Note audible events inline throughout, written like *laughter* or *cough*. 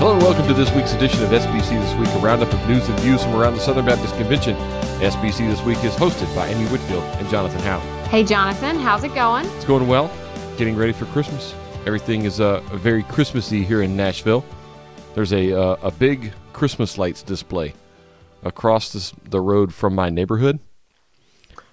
Hello and welcome to this week's edition of SBC This Week, a roundup of news and views from around the Southern Baptist Convention. SBC This Week is hosted by Amy Whitfield and Jonathan Howe. Hey, Jonathan, how's it going? It's going well, getting ready for Christmas. Everything is uh, very Christmassy here in Nashville. There's a, uh, a big Christmas lights display across this, the road from my neighborhood.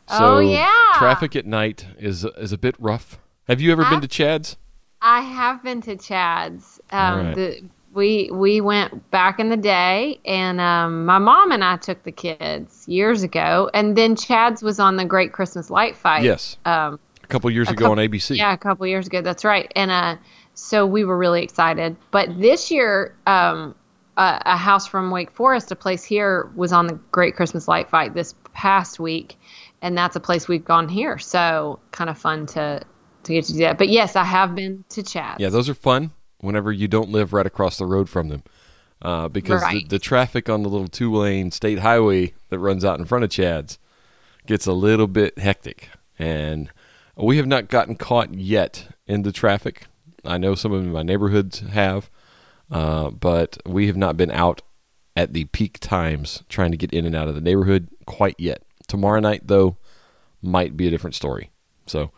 So Oh, yeah. traffic at night is is a bit rough. Have you ever been to Chad's? I have been to Chad's. Um, right. the, we we went back in the day, and um, my mom and I took the kids years ago, and then Chad's was on the Great Christmas Light Fight. Yes, Um, a couple years a ago coup- on ABC. Yeah, a couple years ago. That's right. And uh, so we were really excited. But this year, um, a, a house from Wake Forest, a place here, was on the Great Christmas Light Fight this past week, and that's a place we've gone here. So kind of fun to to get to do that. But yes, I have been to Chad. Yeah, those are fun whenever you don't live right across the road from them. Uh, because Right. the, the traffic on the little two lane state highway that runs out in front of Chad's gets a little bit hectic. And we have not gotten caught yet in the traffic. I know some of my neighborhoods have, uh, but we have not been out at the peak times trying to get in and out of the neighborhood quite yet. Tomorrow night, though, might be a different story. So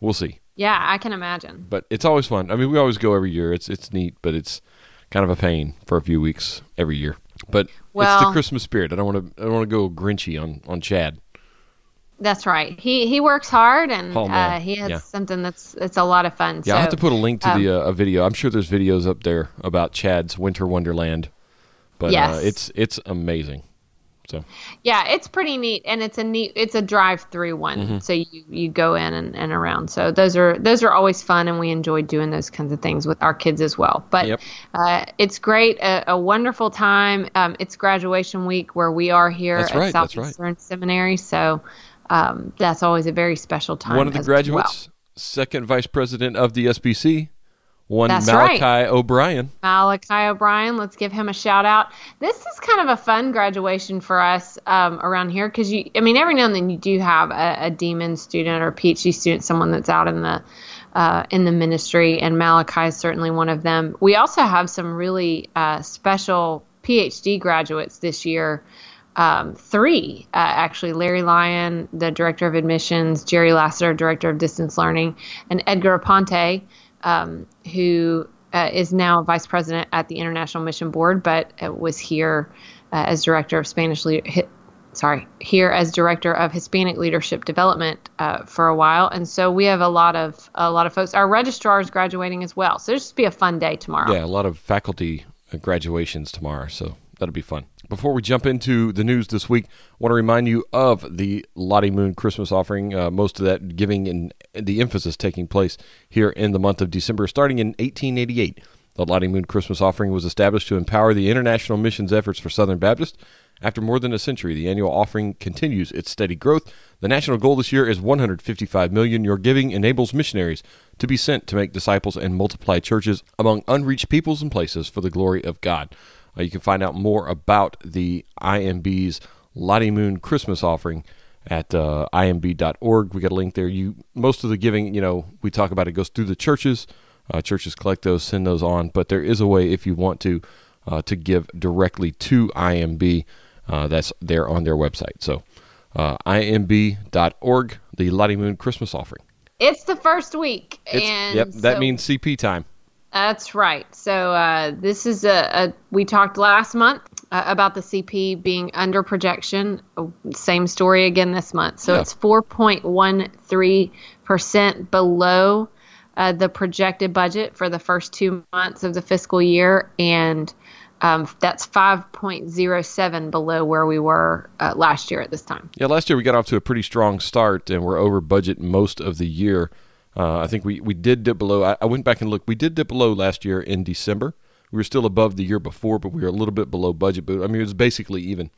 we'll see Yeah, I can imagine. but it's always fun. I mean, we always go every year. It's it's neat, but it's kind of a pain for a few weeks every year. But it's the Christmas spirit. I don't want to. I don't want to go Grinchy on on Chad. That's right. He he works hard, and Oh, uh, he has Yeah. something that's it's a lot of fun. Yeah, I'll have to put a link to um, the uh, a video. I'm sure there's videos up there about Chad's Winter Wonderland. But uh, it's it's amazing. So Yeah, it's pretty neat, and it's a neat. It's a drive-through one, Mm-hmm. so you, you go in and, and around. So those are those are always fun, and we enjoy doing those kinds of things with our kids as well. But Yep. uh, it's great, a, a wonderful time. Um, it's graduation week where we are here That's at right, Southeastern Seminary, so um, that's always a very special time. one of the as well. graduates, second vice president of the SBC, one That's Malachi right. O'Brien. Malachi O'Brien. Let's give him a shout out. This is kind of a fun graduation for us um, around here because you, I mean, every now and then you do have a, a DMin student or PhD student, someone that's out in the uh, in the ministry, and Malachi is certainly one of them. We also have some really uh, special PhD graduates this year. Um, three, uh, actually, Larry Lyon, the director of admissions, Jerry Lassiter, director of distance learning, and Edgar Aponte, um, who uh, is now vice president at the International Mission Board, but uh, was here uh, as director of Spanish. Le- hi- sorry, here as director of Hispanic Leadership Development uh, for a while, and so we have a lot of a lot of folks. Our registrar is graduating as well, so it'll just be a fun day tomorrow. Yeah, a lot of faculty uh, graduations tomorrow, so that'll be fun. Before we jump into the news this week, I want to remind you of the Lottie Moon Christmas offering. Uh, most of that giving and the emphasis taking place here in the month of December, starting in 1888. The Lottie Moon Christmas offering was established to empower the international missions efforts for Southern Baptist. After more than a century, the annual offering continues its steady growth. The national goal this year is 155 million. Your giving enables missionaries to be sent to make disciples and multiply churches among unreached peoples and places for the glory of God. Uh, you can find out more about the IMB's Lottie Moon Christmas offering at uh, imb.org. We got a link there. You most of the giving, you know, we talk about it goes through the churches. Uh, churches collect those, send those on, but there is a way if you want to uh, to give directly to IMB. Uh, that's there on their website. So uh, imb.org, the Lottie Moon Christmas offering. It's the first week, It's- and yep, that so- means CP time. That's right. So uh, this is a, a we talked last month uh, about the CP being under projection. Uh, Same story again this month. So Yeah. it's 4.13 percent below uh, the projected budget for the first two months of the fiscal year, and um, that's 5.07 below where we were uh, last year at this time. Yeah, last year we got off to a pretty strong start, and we're over budget most of the year. Uh, I think we, we did dip below. I, I went back and looked. We did dip below last year in December. We were still above the year before, but we were a little bit below budget. But I mean, it was basically even.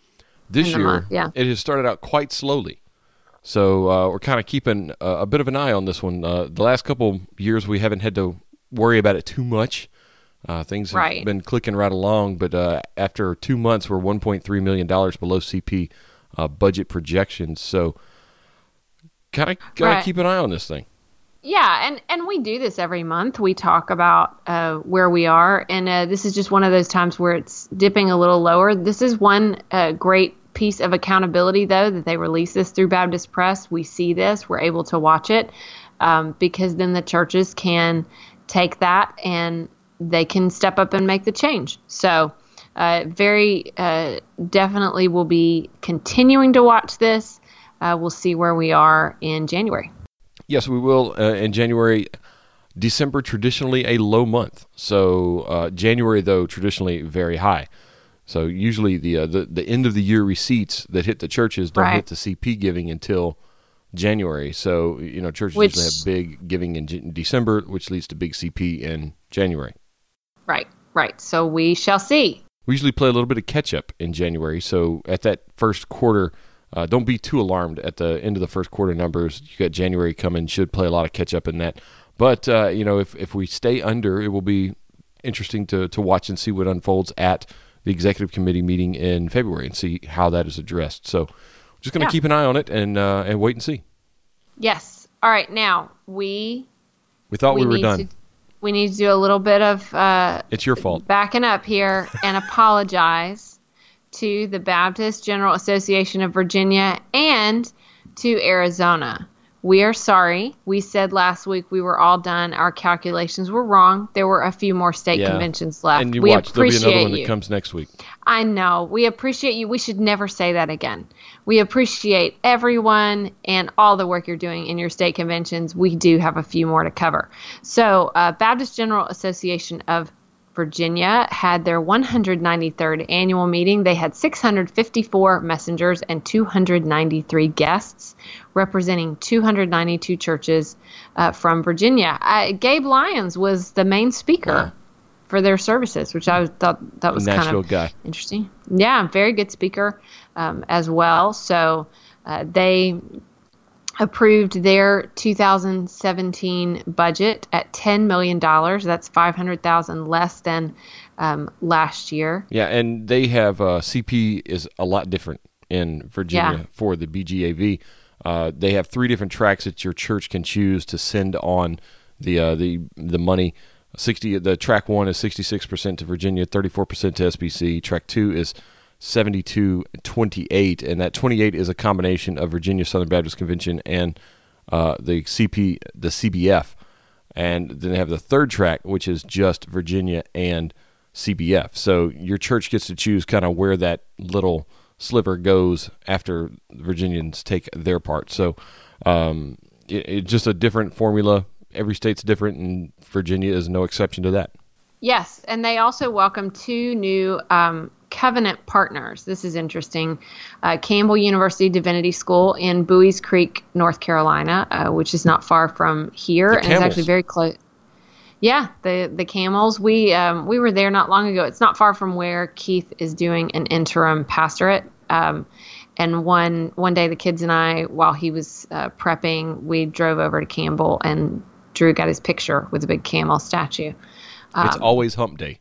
This year, month, yeah. it has started out quite slowly. So uh, we're kind of keeping uh, a bit of an eye on this one. Uh, the last couple years, we haven't had to worry about it too much. Uh, things have Right. been clicking right along, but uh, after two months, we're 1.3 million dollars below CP uh, budget projections. So, kind of gotta Right. keep an eye on this thing. Yeah, and and we do this every month. We talk about uh, where we are, and uh, this is just one of those times where it's dipping a little lower. This is one uh, great piece of accountability, though, that they release this through Baptist Press. We see this, we're able to watch it, um, because then the churches can take that and they can step up and make the change. So, uh, very uh, definitely, we'll be continuing to watch this. Uh, we'll see where we are in January. Yes, we will uh, in January. December traditionally a low month, so uh, January though traditionally very high. So usually the, uh, the the end of the year receipts that hit the churches don't Right. hit the CP giving until January. So you know churches Which- usually have big giving in J- December, which leads to big CP in January. Right, right. So we shall see. We usually play a little bit of catch up in January. So at that first quarter, uh, don't be too alarmed at the end of the first quarter numbers. You got January coming, should play a lot of catch up in that. But uh, you know, if if we stay under, it will be interesting to to watch and see what unfolds at the executive committee meeting in February and see how that is addressed. So, just going to Yeah. keep an eye on it and uh, and wait and see. Yes. All right. Now we We thought we, were done. To, we need to do a little bit of uh, it's your fault. backing up here and apologize to the Baptist General Association of Virginia and to Arizona. We are sorry. We said last week we were all done. Our calculations were wrong. There were a few more state Yeah. conventions left. And you we watch, there'll be another one you. that comes next week. I know. We appreciate you. We should never say that again. We appreciate everyone and all the work you're doing in your state conventions. We do have a few more to cover. So, uh, Baptist General Association of Virginia had their 193rd annual meeting. They had 654 messengers and 293 guests, representing 292 churches uh, from Virginia. Uh, Gabe Lyons was the main speaker Wow. for their services, which I thought that was kind of guy. Interesting. Yeah, very good speaker um, as well. So uh, they approved their 2017 budget at $10 million. That's 500000 less than um, last year. Yeah, and they have uh, CP is a lot different in Virginia Yeah. for the BGAV. Uh, they have three different tracks that your church can choose to send on the uh, the the money. Sixty the track one is sixty six percent to Virginia, thirty four percent to SBC. Track two is 72 28 and that 28 is a combination of Virginia Southern Baptist Convention and uh, the CP the CBF and then they have the third track which is just Virginia and CBF. So your church gets to choose kind of where that little sliver goes after Virginians take their part. So um, it, it's just a different formula. Every state's different, and Virginia is no exception to that. Yes, and they also welcome two new um, covenant partners. This is interesting. Uh, Campbell University Divinity School in Buies Creek, North Carolina, uh, which is not far from here, and it's actually very close. Yeah, the the Camels. We um, we were there not long ago. It's not far from where Keith is doing an interim pastorate. Um, and one one day, the kids and I, while he was uh, prepping, we drove over to Campbell, and Drew got his picture with a big camel statue it's always Hump Day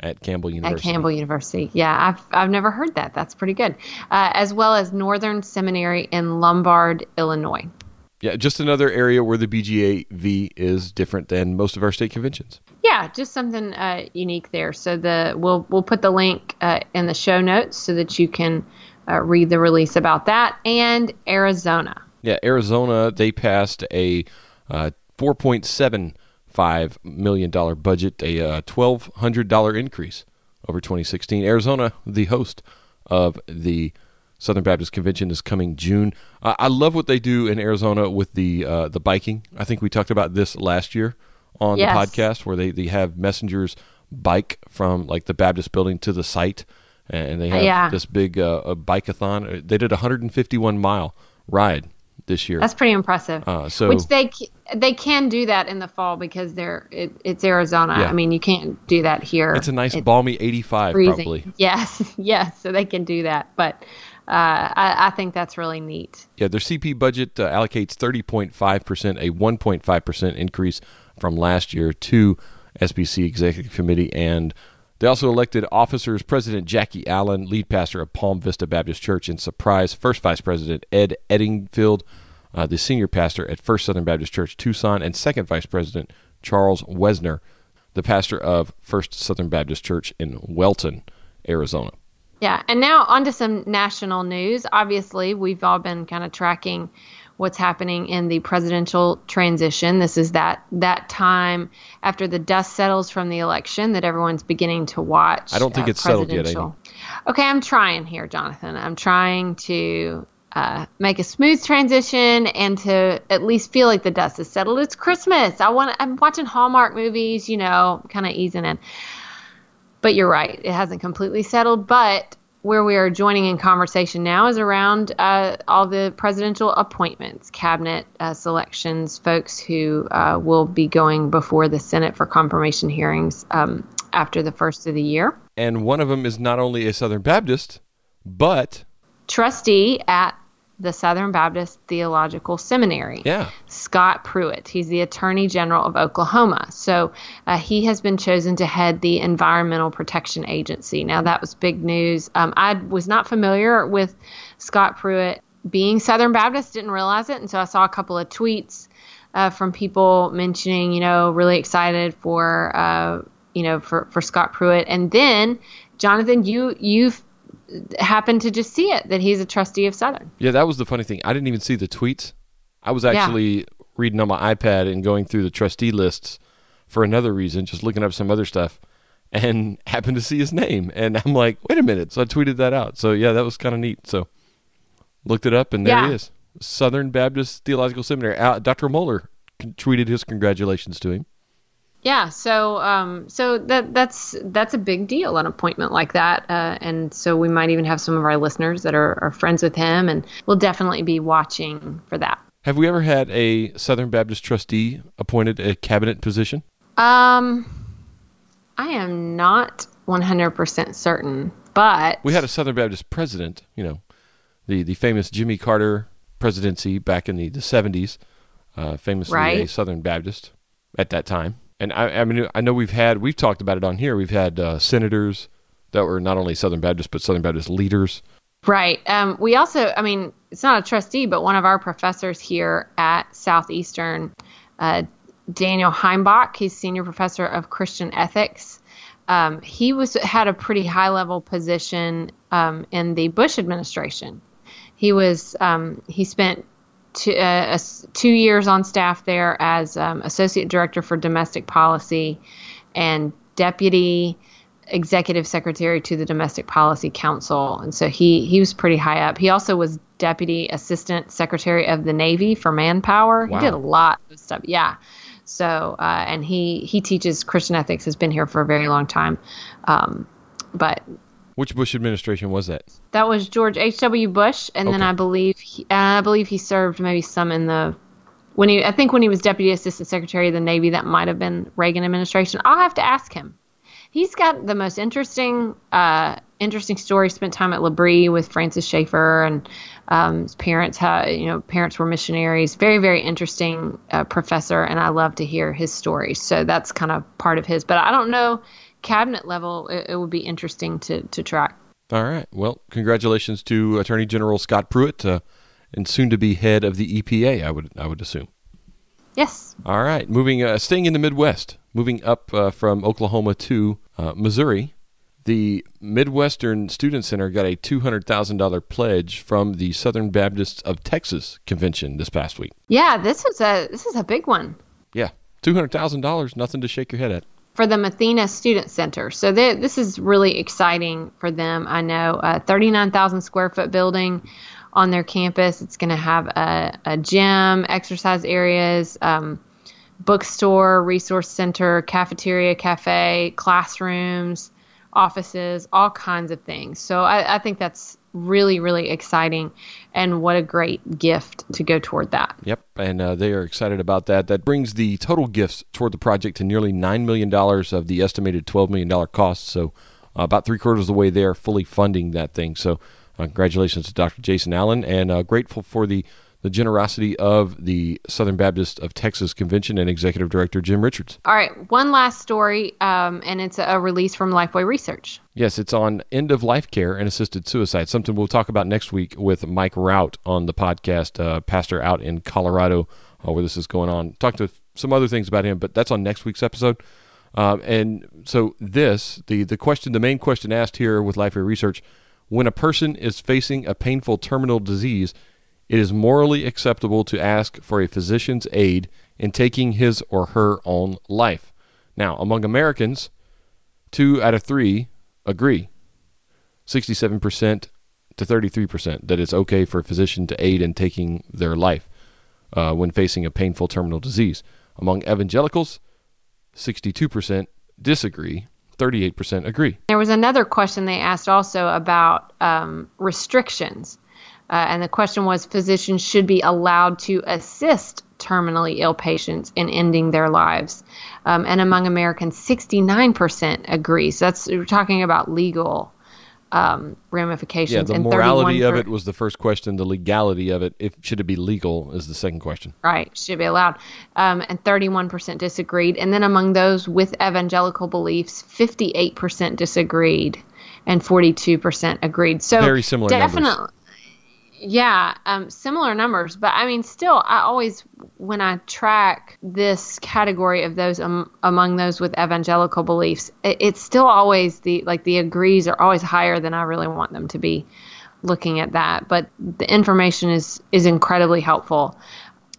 at Campbell Um, at University. Campbell University. Yeah, I've I've never heard that. That's pretty good. Uh, as well as Northern Seminary in Lombard, Illinois. Yeah, just another area where the BGAV is different than most of our state conventions. Yeah, just something uh, unique there. So the we'll we'll put the link uh, in the show notes so that you can uh, read the release about that and Arizona. Yeah, Arizona they passed a uh, four point seven five million dollar budget, a uh, twelve hundred dollar increase over 2016. Arizona, the host of the Southern Baptist Convention, is coming June. Uh, I love what they do in Arizona with the uh, the biking. I think we talked about this last year on Yes. the podcast, where they, they have messengers bike from like the Baptist building to the site, and they have Yeah. this big uh, a bike-a-thon. They did a 151 mile ride this year. That's pretty impressive. Uh, so- Which they they can do that in the fall because they're it, it's Arizona. Yeah. I mean, you can't do that here. It's a nice It's balmy 85 freezing. probably. Yes, *laughs* yes. So they can do that, but uh, I, I think that's really neat. Yeah, their CP budget uh, allocates 30.5%, a 1.5% increase from last year to SBC Executive Committee. And they also elected officers President Jackie Allen, lead pastor of Palm Vista Baptist Church, and surprise first vice president Ed Eddingfield uh, the senior pastor at First Southern Baptist Church Tucson, and second vice president Charles Wesner, the pastor of First Southern Baptist Church in Wellton, Arizona. Yeah, and now on to some national news. Obviously, we've all been kind of tracking what's happening in the presidential transition. This is that that time after the dust settles from the election that everyone's beginning to watch. I don't think uh, it's settled yet. Amy. Okay, I'm trying here, Jonathan. I'm trying to uh, make a smooth transition and to at least feel like the dust is settled. It's Christmas. I want. I'm watching Hallmark movies. You know, kind of easing in. But you're right. It hasn't completely settled. But where we are joining in conversation now is around uh, all the presidential appointments, cabinet uh, selections, folks who uh, will be going before the Senate for confirmation hearings um, after the first of the year. And one of them is not only a Southern Baptist, but trustee at the Southern Baptist Theological Seminary. Yeah. Scott Pruitt. He's the Attorney General of Oklahoma. So uh, he has been chosen to head the Environmental Protection Agency. Now, that was big news. Um, I was not familiar with Scott Pruitt being Southern Baptist, didn't realize it. And so I saw a couple of tweets uh, from people mentioning, you know, really excited for, uh, you know, for, for Scott Pruitt. And then, Jonathan, you, you've happened to just see it that he's a trustee of Southern. Yeah, that was the funny thing. I didn't even see the tweets. I was actually yeah. reading on my iPad and going through the trustee lists for another reason, just looking up some other stuff, and *laughs* happened to see his name. And I'm like, wait a minute. So I tweeted that out. So yeah, that was kind of neat. So looked it up, and there yeah. he is. Southern Baptist Theological Seminary. Uh, Dr. Mohler tweeted his congratulations to him. Yeah, so um, so that that's that's a big deal, an appointment like that, uh, and so we might even have some of our listeners that are, are friends with him, and we'll definitely be watching for that. Have we ever had a Southern Baptist trustee appointed a cabinet position? Um, I am not one hundred percent certain, but we had a Southern Baptist president. You know, the the famous Jimmy Carter presidency back in the the seventies, uh, famously right. a Southern Baptist at that time and I, I, mean, I know we've had we've talked about it on here. We've had uh, senators that were not only Southern Baptist but Southern Baptist leaders. Right. Um, we also, I mean, it's not a trustee, but one of our professors here at Southeastern, uh, Daniel Heimbach, he's senior professor of Christian ethics. Um, he was had a pretty high level position um, in the Bush administration. He was um, he spent two, uh, two years on staff there as um, associate director for domestic policy and deputy executive secretary to the domestic policy council. And so he he was pretty high up. He also was deputy assistant secretary of the navy for manpower. Wow. he did a lot of stuff. Yeah. So uh, and he he teaches christian ethics has been here for a very long time. Um, but which Bush administration was that? That was George H.W. Bush, and okay. then I believe he, I believe he served maybe some in the when he I think when he was Deputy Assistant Secretary of the Navy, that might have been Reagan administration. I'll have to ask him. He's got the most interesting uh, interesting story. Spent time at L'Abri with Francis Schaeffer, and um, his parents had you know parents were missionaries. Very very interesting uh, professor, and I love to hear his story. So that's kind of part of his. But I don't know cabinet level, it, it would be interesting to, to track. All right. Well, congratulations to Attorney General Scott Pruitt uh, and soon to be head of the EPA, I would I would assume. Yes. All right. Moving, uh, staying in the Midwest, moving up uh, from Oklahoma to uh, Missouri, the Midwestern Student Center got a $200,000 pledge from the Southern Baptists of Texas convention this past week. Yeah, this is a this is a big one. Yeah, $200,000, nothing to shake your head at for the Mathena Student Center. So this is really exciting for them. I know a 39,000 square foot building on their campus. It's going to have a, a, gym, exercise areas, um, bookstore, resource center, cafeteria, cafe, classrooms, offices, all kinds of things. So I, I think that's really, really exciting. And what a great gift to go toward that. Yep. And uh, they are excited about that. That brings the total gifts toward the project to nearly $9 million of the estimated $12 million cost. So uh, about three quarters of the way there, fully funding that thing. So uh, congratulations to Dr. Jason Allen and uh, grateful for the the generosity of the Southern Baptist of Texas Convention and Executive Director Jim Richards. All right, one last story, um, and it's a release from Lifeway Research. Yes, it's on end of life care and assisted suicide, something we'll talk about next week with Mike Rout on the podcast, uh, pastor out in Colorado, uh, where this is going on. Talk to some other things about him, but that's on next week's episode. Um, and so this, the the question, the main question asked here with Lifeway Research, when a person is facing a painful terminal disease, it is morally acceptable to ask for a physician's aid in taking his or her own life. Now, among Americans, two out of three agree, 67% to 33%, that it's okay for a physician to aid in taking their life uh, when facing a painful terminal disease. Among evangelicals, 62% disagree, 38% agree. There was another question they asked also about um, restrictions. Uh, and the question was physicians should be allowed to assist terminally ill patients in ending their lives. Um, and among Americans, 69% agree. So that's, we're talking about legal um, ramifications. Yeah, the morality 31 of it was the first question. The legality of it, if should it be legal, is the second question. Right, should be allowed. Um, and 31% disagreed. And then among those with evangelical beliefs, 58% disagreed and 42% agreed. So Very similar definitely, numbers. Yeah, um, similar numbers, but I mean, still, I always, when I track this category of those um, among those with evangelical beliefs, it, it's still always the like the agrees are always higher than I really want them to be. Looking at that, but the information is is incredibly helpful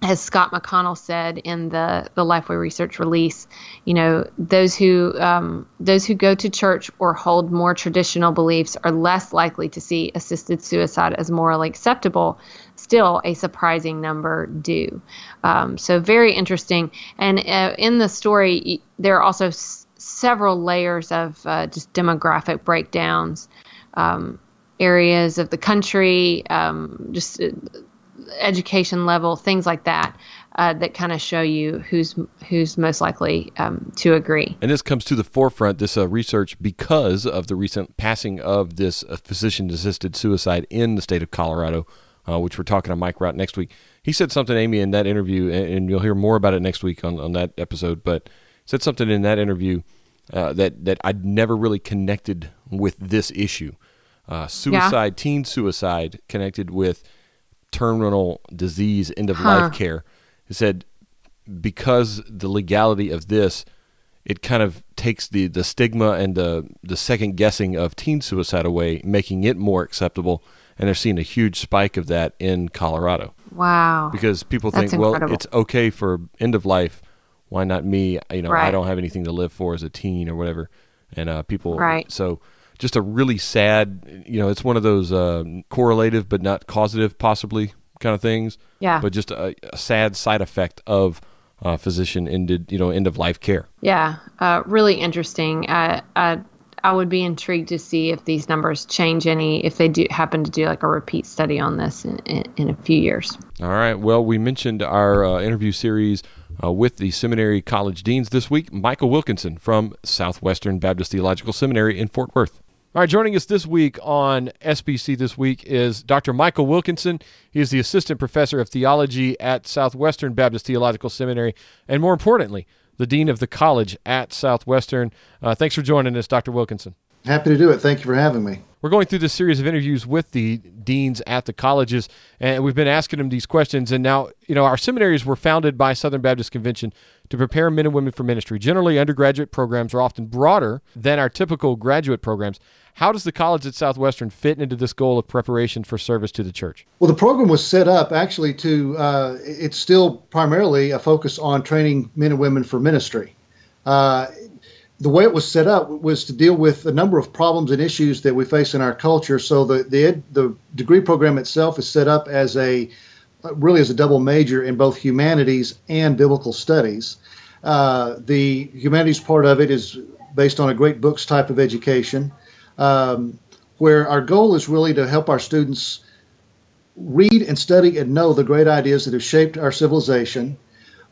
as Scott McConnell said in the the Lifeway Research release, you know those who um, those who go to church or hold more traditional beliefs are less likely to see assisted suicide as morally acceptable. Still, a surprising number do. Um, so very interesting. And uh, in the story, there are also s- several layers of uh, just demographic breakdowns. Um, areas of the country, um, just uh, education level, things like that, uh, that kind of show you who's who's most likely um, to agree. And this comes to the forefront, this uh, research, because of the recent passing of this uh, physician-assisted suicide in the state of Colorado, uh, which we're talking to Mike Rout next week. He said something, Amy, in that interview, and, and you'll hear more about it next week on, on that episode, but said something in that interview uh, that, that I'd never really connected with this issue. Uh, suicide, teen suicide, connected with terminal disease, end of Huh. life care. He said because the legality of this, it kind of takes the, the stigma and the the second guessing of teen suicide away, making it more acceptable. And they're seeing a huge spike of that in Colorado Wow. because people That's think, well, it's okay for end of life. Why not me? You know, I don't have anything to live for as a teen or whatever. And uh, people, Right. so just a really sad, you know, it's one of those uh, correlative but not causative, possibly kind of things. Yeah. But just a, a sad side effect of uh, physician ended, you know, end of life care. Yeah, uh, really interesting. Uh, uh, I would be intrigued to see if these numbers change any, if they do happen to do like a repeat study on this in, in, in a few years. All right. Well, we mentioned our uh, interview series uh, with the seminary college deans this week. Michael Wilkinson from Southwestern Baptist Theological Seminary in Fort Worth. All right, joining us this week on SBC This Week is Dr. Michael Wilkinson. He is the Assistant Professor of Theology at Southwestern Baptist Theological Seminary, and more importantly, the Dean of the College at Southwestern. Uh, thanks for joining us, Dr. Wilkinson. Happy to do it. Thank you for having me. We're going through this series of interviews with the deans at the colleges, and we've been asking them these questions. And now, you know, our seminaries were founded by Southern Baptist Convention to prepare men and women for ministry. Generally, undergraduate programs are often broader than our typical graduate programs. How does the college at Southwestern fit into this goal of preparation for service to the church? Well, the program was set up actually to, uh, it's still primarily a focus on training men and women for ministry. Uh, the way it was set up was to deal with a number of problems and issues that we face in our culture. So the the, the degree program itself is set up as a really as a double major in both humanities and biblical studies. Uh, the humanities part of it is based on a great books type of education, um, where our goal is really to help our students read and study and know the great ideas that have shaped our civilization,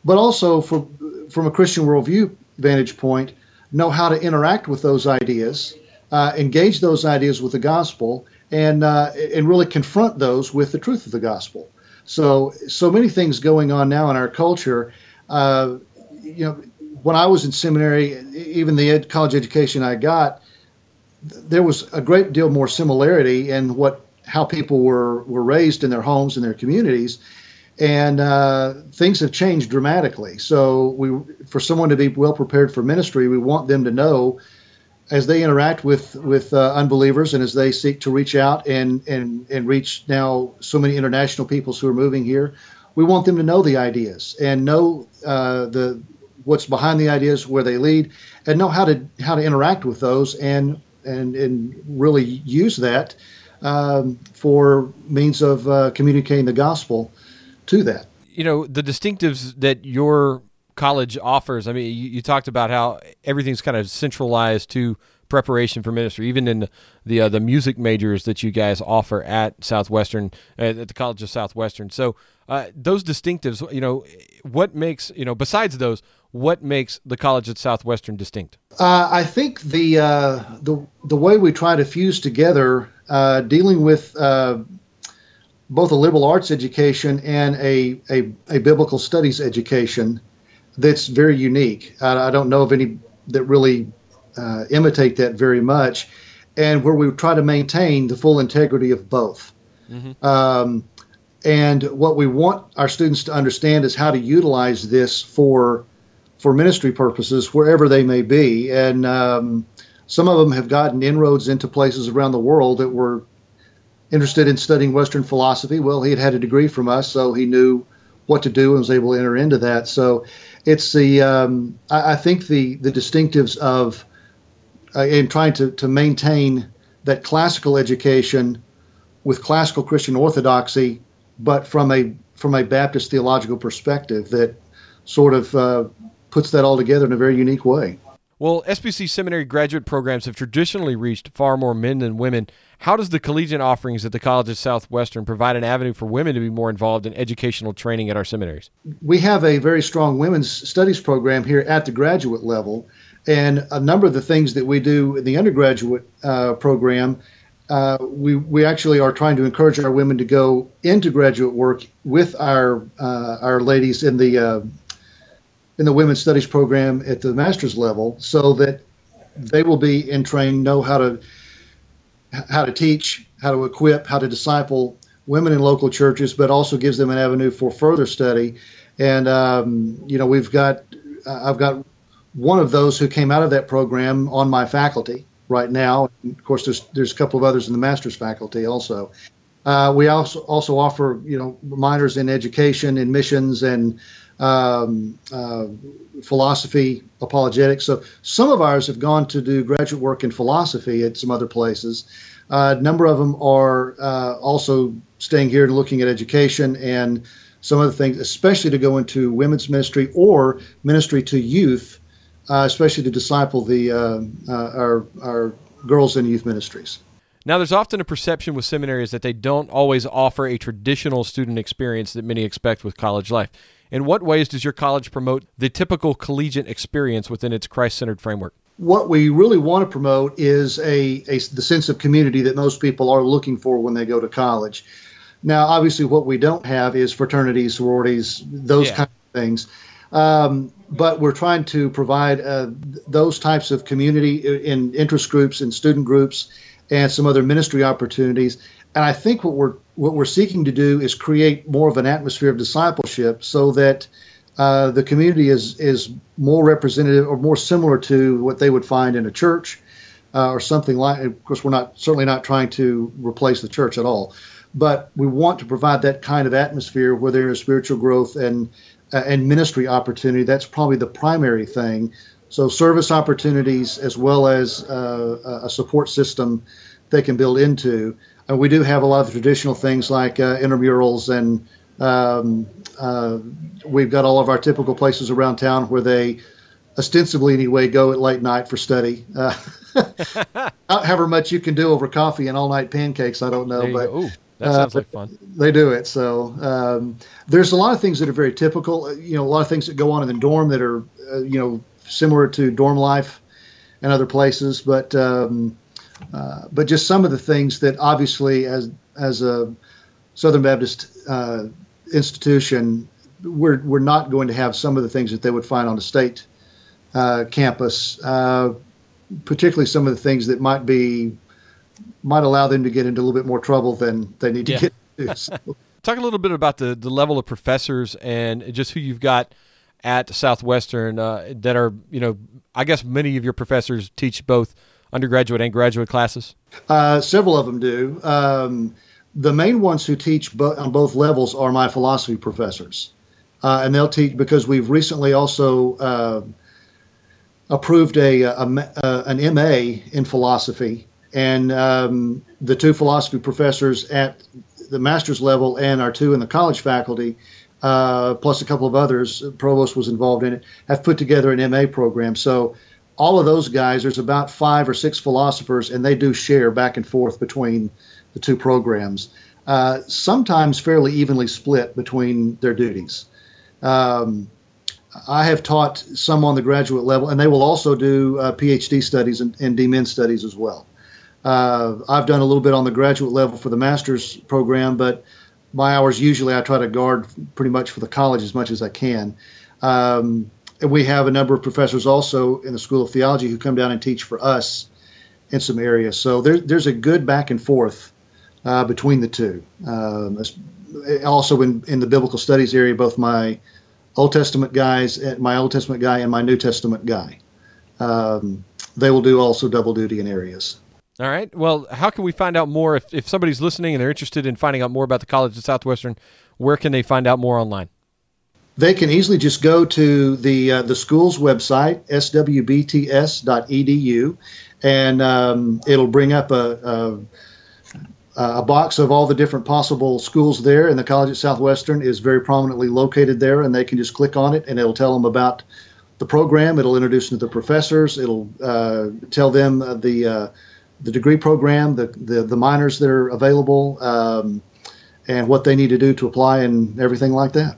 but also from from a Christian worldview vantage point, know how to interact with those ideas, uh, engage those ideas with the gospel, and uh, and really confront those with the truth of the gospel. So, so many things going on now in our culture. Uh, you know, when I was in seminary, even the ed- college education I got, there was a great deal more similarity in what how people were were raised in their homes and their communities, and uh, things have changed dramatically. So, we for someone to be well prepared for ministry, we want them to know as they interact with with uh, unbelievers and as they seek to reach out and and and reach now so many international peoples who are moving here, we want them to know the ideas and know uh, the what's behind the ideas, where they lead, and know how to how to interact with those and and and really use that um, for means of uh, communicating the gospel to that. You know the distinctives that your college offers. I mean, you, you, talked about how everything's kind of centralized to preparation for ministry, even in the the, uh, the music majors that you guys offer at Southwestern at the College of Southwestern. So uh, those distinctives, you know, what makes you know besides those, what makes the College at Southwestern distinct? Uh, I think the uh, the the way we try to fuse together uh, dealing with uh, both a liberal arts education and a, a, a biblical studies education that's very unique. I, I don't know of any that really uh, imitate that very much, and where we try to maintain the full integrity of both. Mm-hmm. Um, and what we want our students to understand is how to utilize this for for ministry purposes wherever they may be. And um, some of them have gotten inroads into places around the world that were interested in studying Western philosophy. Well, he had had a degree from us, so he knew what to do and was able to enter into that. So it's the um, I, I, think the the distinctives of uh, in trying to to maintain that classical education with classical Christian orthodoxy, but from a from a Baptist theological perspective that sort of uh, puts that all together in a very unique way. Well, SBC seminary graduate programs have traditionally reached far more men than women. How does the collegiate offerings at the College of Southwestern provide an avenue for women to be more involved in educational training at our seminaries? We have a very strong women's studies program here at the graduate level, and a number of the things that we do in the undergraduate uh, program. Uh, we, we actually are trying to encourage our women to go into graduate work with our uh, our ladies in the uh, in the women's studies program at the master's level, so that they will be in training, know how to how to teach, how to equip, how to disciple women in local churches, but also gives them an avenue for further study. And um, you know, we've got I've got one of those who came out of that program on my faculty right now. And of course, there's there's a couple of others in the master's faculty also. Uh, we also also offer you know minors in education, in missions, and um, uh, philosophy, apologetics. So some of ours have gone to do graduate work in philosophy at some other places. Uh, a number of them are uh, also staying here and looking at education and some other things, especially to go into women's ministry or ministry to youth, uh, especially to disciple the uh, uh, our our girls in youth ministries. Now, there's often a perception with seminaries that they don't always offer a traditional student experience that many expect with college life. In what ways does your college promote the typical collegiate experience within its Christ centered framework? What we really want to promote is a, a, the sense of community that most people are looking for when they go to college. Now, obviously, what we don't have is fraternities, sororities, those yeah. kind of things. Um, but we're trying to provide uh, those types of community in interest groups and student groups and some other ministry opportunities and I think what we're what we're seeking to do is create more of an atmosphere of discipleship, so that uh, the community is is more representative or more similar to what they would find in a church uh, or something like. Of course, we're not certainly not trying to replace the church at all, but we want to provide that kind of atmosphere where there is spiritual growth and uh, and ministry opportunity. That's probably the primary thing. So service opportunities as well as uh, a support system they can build into. Uh, we do have a lot of the traditional things like uh, intramurals, and um, uh, we've got all of our typical places around town where they ostensibly anyway go at late night for study. Uh, *laughs* however much you can do over coffee and all night pancakes, I don't know, but. Ooh, that sounds uh, like fun. They do it. So um, there's a lot of things that are very typical. You know, a lot of things that go on in the dorm that are, uh, you know, similar to dorm life and other places. But um, uh, but just some of the things that obviously, as as a Southern Baptist uh, institution, we're we're not going to have some of the things that they would find on a state uh, campus, uh, particularly some of the things that might be might allow them to get into a little bit more trouble than they need to yeah. get into. *laughs* So. Talk a little bit about the the level of professors and just who you've got at Southwestern uh, that are you know I guess many of your professors teach both undergraduate and graduate classes. Uh, several of them do. Um, the main ones who teach bo- on both levels are my philosophy professors, uh, and they'll teach because we've recently also uh, approved a, a, a, an MA in philosophy, and um, the two philosophy professors at the master's level and our two in the college faculty, uh, plus a couple of others, provost was involved in it, have put together an MA program. So all of those guys, there's about five or six philosophers, and they do share back and forth between the two programs, uh, sometimes fairly evenly split between their duties. Um, I have taught some on the graduate level, and they will also do uh, PhD studies and, and DMin studies as well. Uh, I've done a little bit on the graduate level for the master's program, but my hours usually I try to guard pretty much for the college as much as I can. Um, and we have a number of professors also in the School of Theology who come down and teach for us in some areas. So there, there's a good back and forth uh, between the two. Um, also in, in the biblical studies area, both my Old Testament guys, my Old Testament guy, and my New Testament guy. Um, they will do also double duty in areas. All right. Well, how can we find out more if, if somebody's listening and they're interested in finding out more about the College of Southwestern? Where can they find out more online? They can easily just go to the uh, the school's website swbts.edu, and um, it'll bring up a, a, a box of all the different possible schools there. And the College at Southwestern is very prominently located there, and they can just click on it, and it'll tell them about the program. It'll introduce them to the professors. It'll uh, tell them the uh, the degree program, the, the, the minors that are available, um, and what they need to do to apply and everything like that.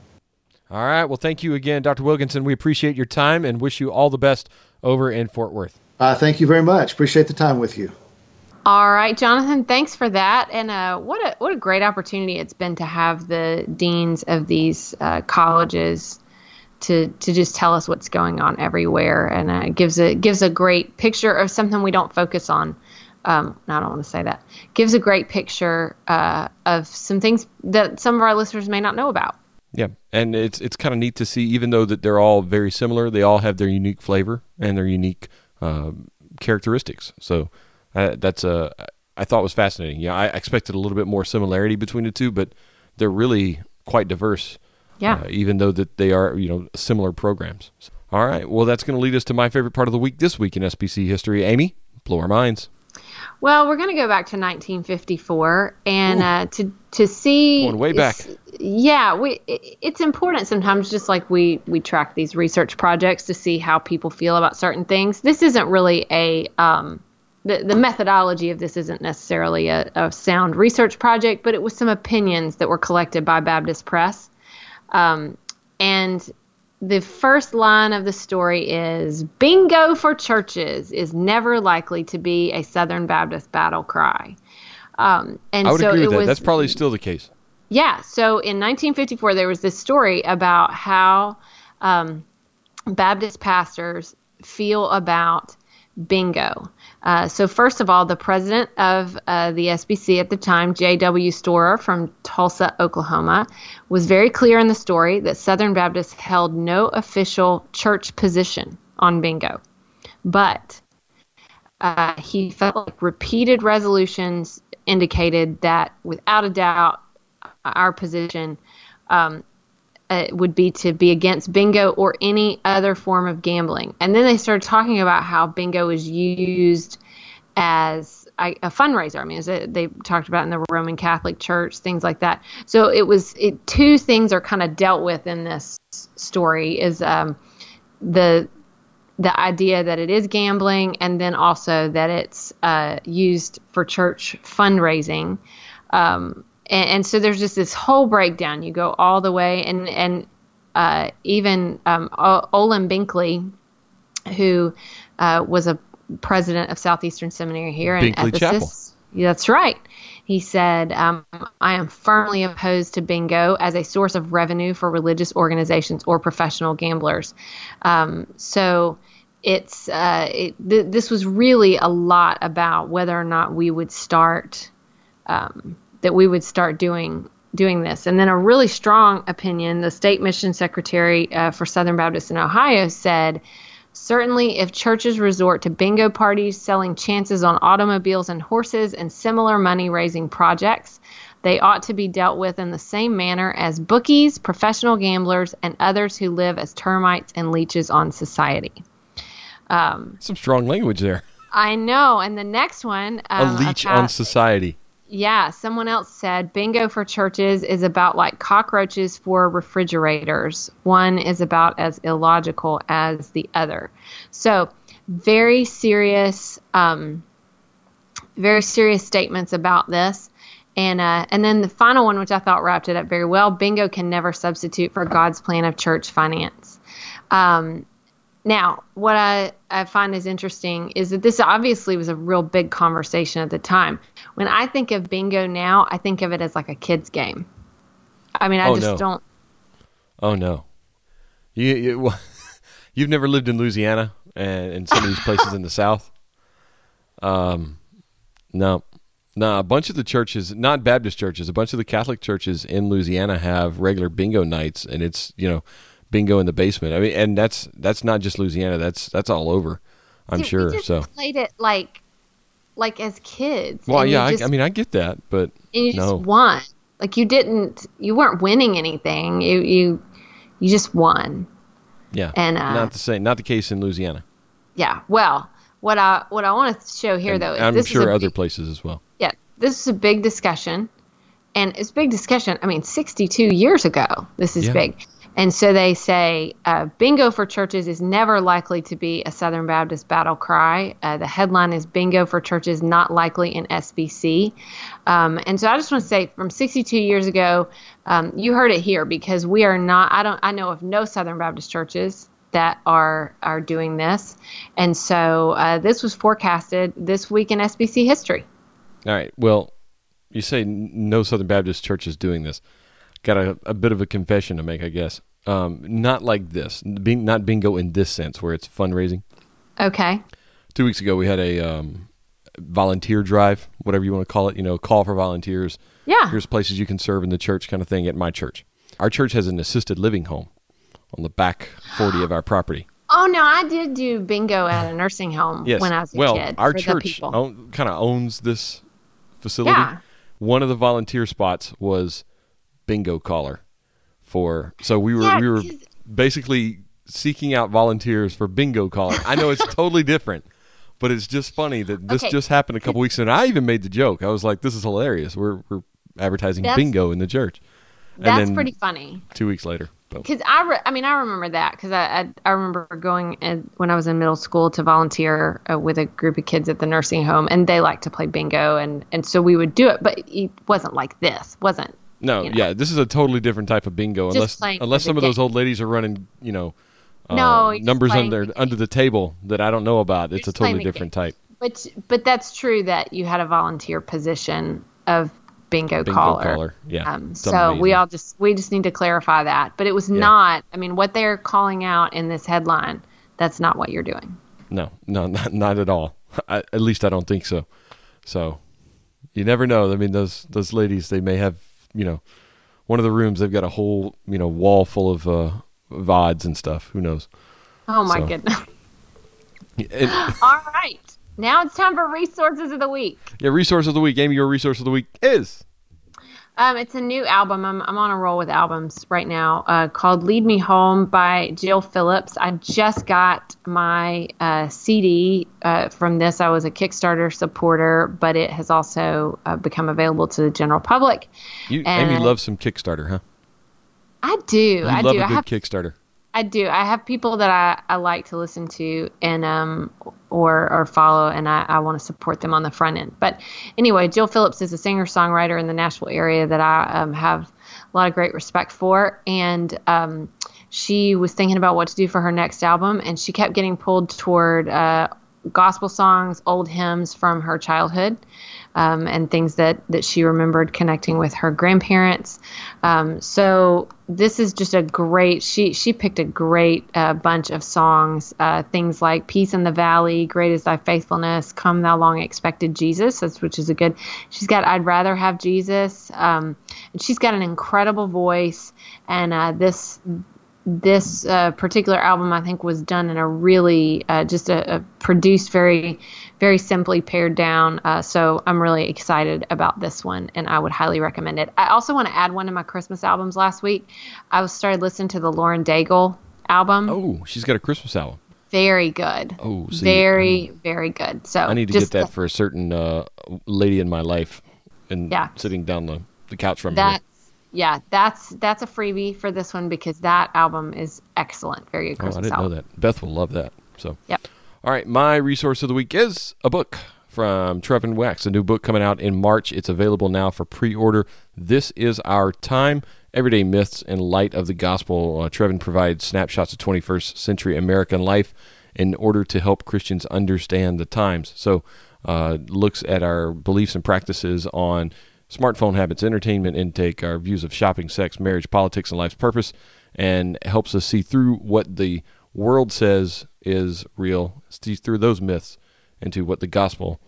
All right. Well, thank you again, Dr. Wilkinson. We appreciate your time and wish you all the best over in Fort Worth. Uh, thank you very much. Appreciate the time with you. All right, Jonathan. Thanks for that. And uh, what a what a great opportunity it's been to have the deans of these uh, colleges to to just tell us what's going on everywhere, and uh, gives a gives a great picture of something we don't focus on um, I don't want to say that, gives a great picture uh, of some things that some of our listeners may not know about. Yeah, and it's it's kind of neat to see, even though that they're all very similar, they all have their unique flavor and their unique uh, characteristics. So uh, that's a uh, I thought was fascinating. Yeah, I expected a little bit more similarity between the two, but they're really quite diverse. Yeah, uh, even though that they are you know similar programs. All right, well that's going to lead us to my favorite part of the week this week in SBC history. Amy, blow our minds. Well, we're going to go back to 1954 and uh, to to see going way back. Yeah, we it's important sometimes just like we we track these research projects to see how people feel about certain things. This isn't really a um, the, the methodology of this isn't necessarily a, a sound research project, but it was some opinions that were collected by Baptist Press. Um, and the first line of the story is bingo for churches is never likely to be a Southern Baptist battle cry. Um, and I would so agree with that. Was, That's probably still the case. Yeah. So in 1954, there was this story about how um, Baptist pastors feel about bingo. Uh, so, first of all, the president of uh, the SBC at the time, J.W. Storer from Tulsa, Oklahoma, was very clear in the story that Southern Baptists held no official church position on bingo. But uh, he felt like repeated resolutions indicated that, without a doubt, our position um, uh, would be to be against bingo or any other form of gambling. And then they started talking about how bingo is used as a, a fundraiser. I mean, it, they talked about in the Roman Catholic Church, things like that. So it was it, two things are kind of dealt with in this story is um, the the idea that it is gambling, and then also that it's uh, used for church fundraising. Um, and, and, so there's just this whole breakdown. You go all the way, and and uh, even um, Olin Binkley, who uh, was a president of Southeastern Seminary here in Binkley Ephesus. Chapel. That's right. He said, um, I am firmly opposed to bingo as a source of revenue for religious organizations or professional gamblers. Um, so it's uh, it, th- this was really a lot about whether or not we would start um, that we would start doing doing this. And then a really strong opinion, the state mission secretary uh, for Southern Baptist in Ohio said, certainly if churches resort to bingo parties, selling chances on automobiles and horses, and similar money raising projects, they ought to be dealt with in the same manner as bookies, professional gamblers, and others who live as termites and leeches on society. Um, Some strong language there. I know. And the next one, um, a leech on society yeah, someone else said bingo for churches is about like cockroaches for refrigerators. One is about as illogical as the other. So, very serious, um, very serious statements about this. And uh, and then the final one, which I thought wrapped it up very well: bingo can never substitute for God's plan of church finance. Um, now, what I, I find is interesting is that this obviously was a real big conversation at the time. When I think of bingo now, I think of it as like a kid's game. I mean, I oh, just no. don't. Oh no, you, you *laughs* you've never lived in Louisiana and in some of these places in the South. Um, no, no. A bunch of the churches, not Baptist churches, a bunch of the Catholic churches in Louisiana have regular bingo nights, and it's you know bingo in the basement. I mean, and that's that's not just Louisiana. That's that's all over. I'm Dude, sure. so played it like like as kids. Well, yeah, just, I, I, mean, I get that, but and you no. just won. Like you didn't, you weren't winning anything. You you you just won. Yeah, and uh, not the same. Not the case in Louisiana. Yeah. Well, what I what I want to show here and though is I'm sure is other big, places as well. Yeah, this is a big discussion, and it's big discussion. I mean, 62 years ago, this is yeah. big. And so they say uh, bingo for churches is never likely to be a Southern Baptist battle cry. Uh, the headline is bingo for churches not likely in SBC. Um, and so I just want to say from 62 years ago, um, you heard it here because we are not, I don't, I know of no Southern Baptist churches that are are doing this. And so uh, this was forecasted this week in SBC history. All right. Well, you say no Southern Baptist church is doing this got a, a bit of a confession to make, I guess. Um, not like this, Bing, not bingo in this sense, where it's fundraising. Okay. Two weeks ago, we had a um, volunteer drive, whatever you want to call it. You know, call for volunteers. Yeah. Here's places you can serve in the church, kind of thing. At my church, our church has an assisted living home on the back forty of our property. Oh no, I did do bingo at a nursing home yes. when I was a well, kid. Our church own, kind of owns this facility. Yeah. One of the volunteer spots was bingo caller for so we were yeah, we were basically seeking out volunteers for bingo caller. I know it's *laughs* totally different, but it's just funny that this okay. just happened a couple weeks ago. And I even made the joke. I was like, "This is hilarious. We're we're advertising that's, bingo in the church." And that's pretty funny. Two weeks later, because I, re- I mean, I remember that because I, I, I remember going in, when I was in middle school to volunteer uh, with a group of kids at the nursing home, and they like to play bingo, and and so we would do it, but it wasn't like this, wasn't no, yeah, this is a totally different type of bingo. Just unless unless some of those old ladies are running, you know, uh, no, numbers under the under the table that I don't know about. It's a totally different type. But but that's true that you had a volunteer position of bingo, bingo caller. caller. Yeah. Um, so amazing. we all just we just need to clarify that. But it was yeah. not. I mean, what they're calling out in this headline, that's not what you're doing. No, no, *laughs* not not at all. I, at least I don't think so. So you never know. I mean, those those ladies they may have you know, one of the rooms they've got a whole you know wall full of uh, vods and stuff. Who knows? Oh my so. goodness! *laughs* *gasps* All right, now it's time for resources of the week. Yeah, resource of the week. Amy, your resource of the week is um, it's a new album. I'm, I'm on a roll with albums right now uh, called Lead Me Home by Jill Phillips. I just got my uh, CD uh, from this. I was a Kickstarter supporter, but it has also uh, become available to the general public. You, Amy loves some Kickstarter, huh? I do. I do. You I love do. a good have, Kickstarter. I do. I have people that I, I like to listen to and um or or follow, and I, I want to support them on the front end. But anyway, Jill Phillips is a singer songwriter in the Nashville area that I um, have a lot of great respect for, and um, she was thinking about what to do for her next album, and she kept getting pulled toward uh, gospel songs, old hymns from her childhood, um, and things that that she remembered connecting with her grandparents. Um, so this is just a great. She she picked a great uh, bunch of songs. Uh, things like "Peace in the Valley," "Great is Thy Faithfulness," "Come Thou Long Expected Jesus," which is a good. She's got "I'd Rather Have Jesus," um, and she's got an incredible voice. And uh, this this uh, particular album, I think, was done in a really uh, just a, a, produced very, very simply pared down. Uh, so I'm really excited about this one, and I would highly recommend it. I also want to add one of my Christmas albums last week. I was started listening to the Lauren Daigle album. Oh, she's got a Christmas album. Very good. Oh, see, very, um, very good. So I need to get that for a certain uh, lady in my life, and yeah. sitting down the, the couch from that yeah, that's that's a freebie for this one because that album is excellent. Very good Christmas Oh, I didn't album. know that. Beth will love that. So, yep. All right, my resource of the week is a book from Trevin Wax, a new book coming out in March. It's available now for pre-order. This is our time. Everyday myths in light of the gospel. Uh, Trevin provides snapshots of 21st century American life in order to help Christians understand the times. So, uh, looks at our beliefs and practices on smartphone habits, entertainment intake, our views of shopping, sex, marriage, politics, and life's purpose, and helps us see through what the world says is real, see through those myths into what the gospel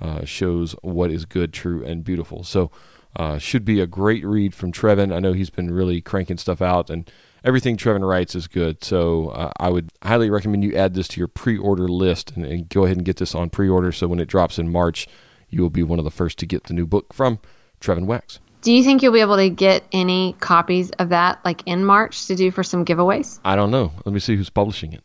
uh, shows what is good, true, and beautiful. So, uh, should be a great read from Trevin. I know he's been really cranking stuff out, and everything Trevin writes is good. So, uh, I would highly recommend you add this to your pre order list and, and go ahead and get this on pre order so when it drops in March, you will be one of the first to get the new book from Trevin Wax. Do you think you'll be able to get any copies of that like in March to do for some giveaways? I don't know. Let me see who's publishing it.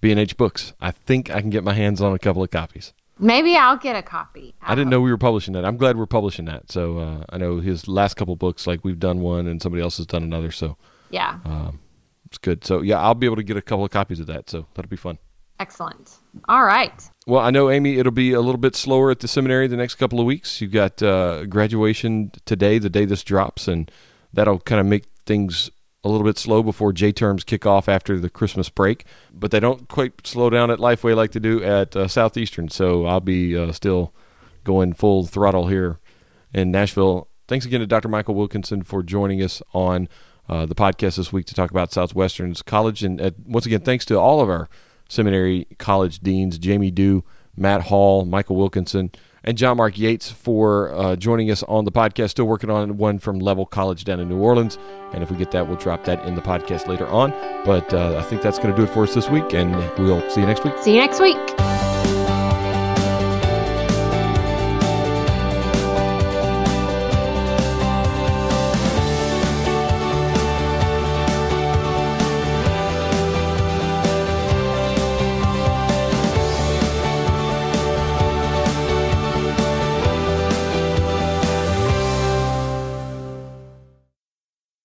B&H Books. I think I can get my hands on a couple of copies. Maybe I'll get a copy. I, I didn't know we were publishing that. I'm glad we're publishing that. So uh, I know his last couple books, like we've done one and somebody else has done another. So yeah, um, it's good. So yeah, I'll be able to get a couple of copies of that. So that'll be fun. Excellent. All right. Well, I know, Amy, it'll be a little bit slower at the seminary the next couple of weeks. You've got uh, graduation today, the day this drops, and that'll kind of make things a little bit slow before J terms kick off after the Christmas break. But they don't quite slow down at Lifeway like they do at uh, Southeastern. So I'll be uh, still going full throttle here in Nashville. Thanks again to Dr. Michael Wilkinson for joining us on uh, the podcast this week to talk about Southwestern's college. And uh, once again, thanks to all of our seminary college deans Jamie Dew, Matt Hall, Michael Wilkinson, and John Mark Yates for uh, joining us on the podcast. Still working on one from Leavell College down in New Orleans. And if we get that, we'll drop that in the podcast later on. But uh, I think that's going to do it for us this week, and we'll see you next week. See you next week.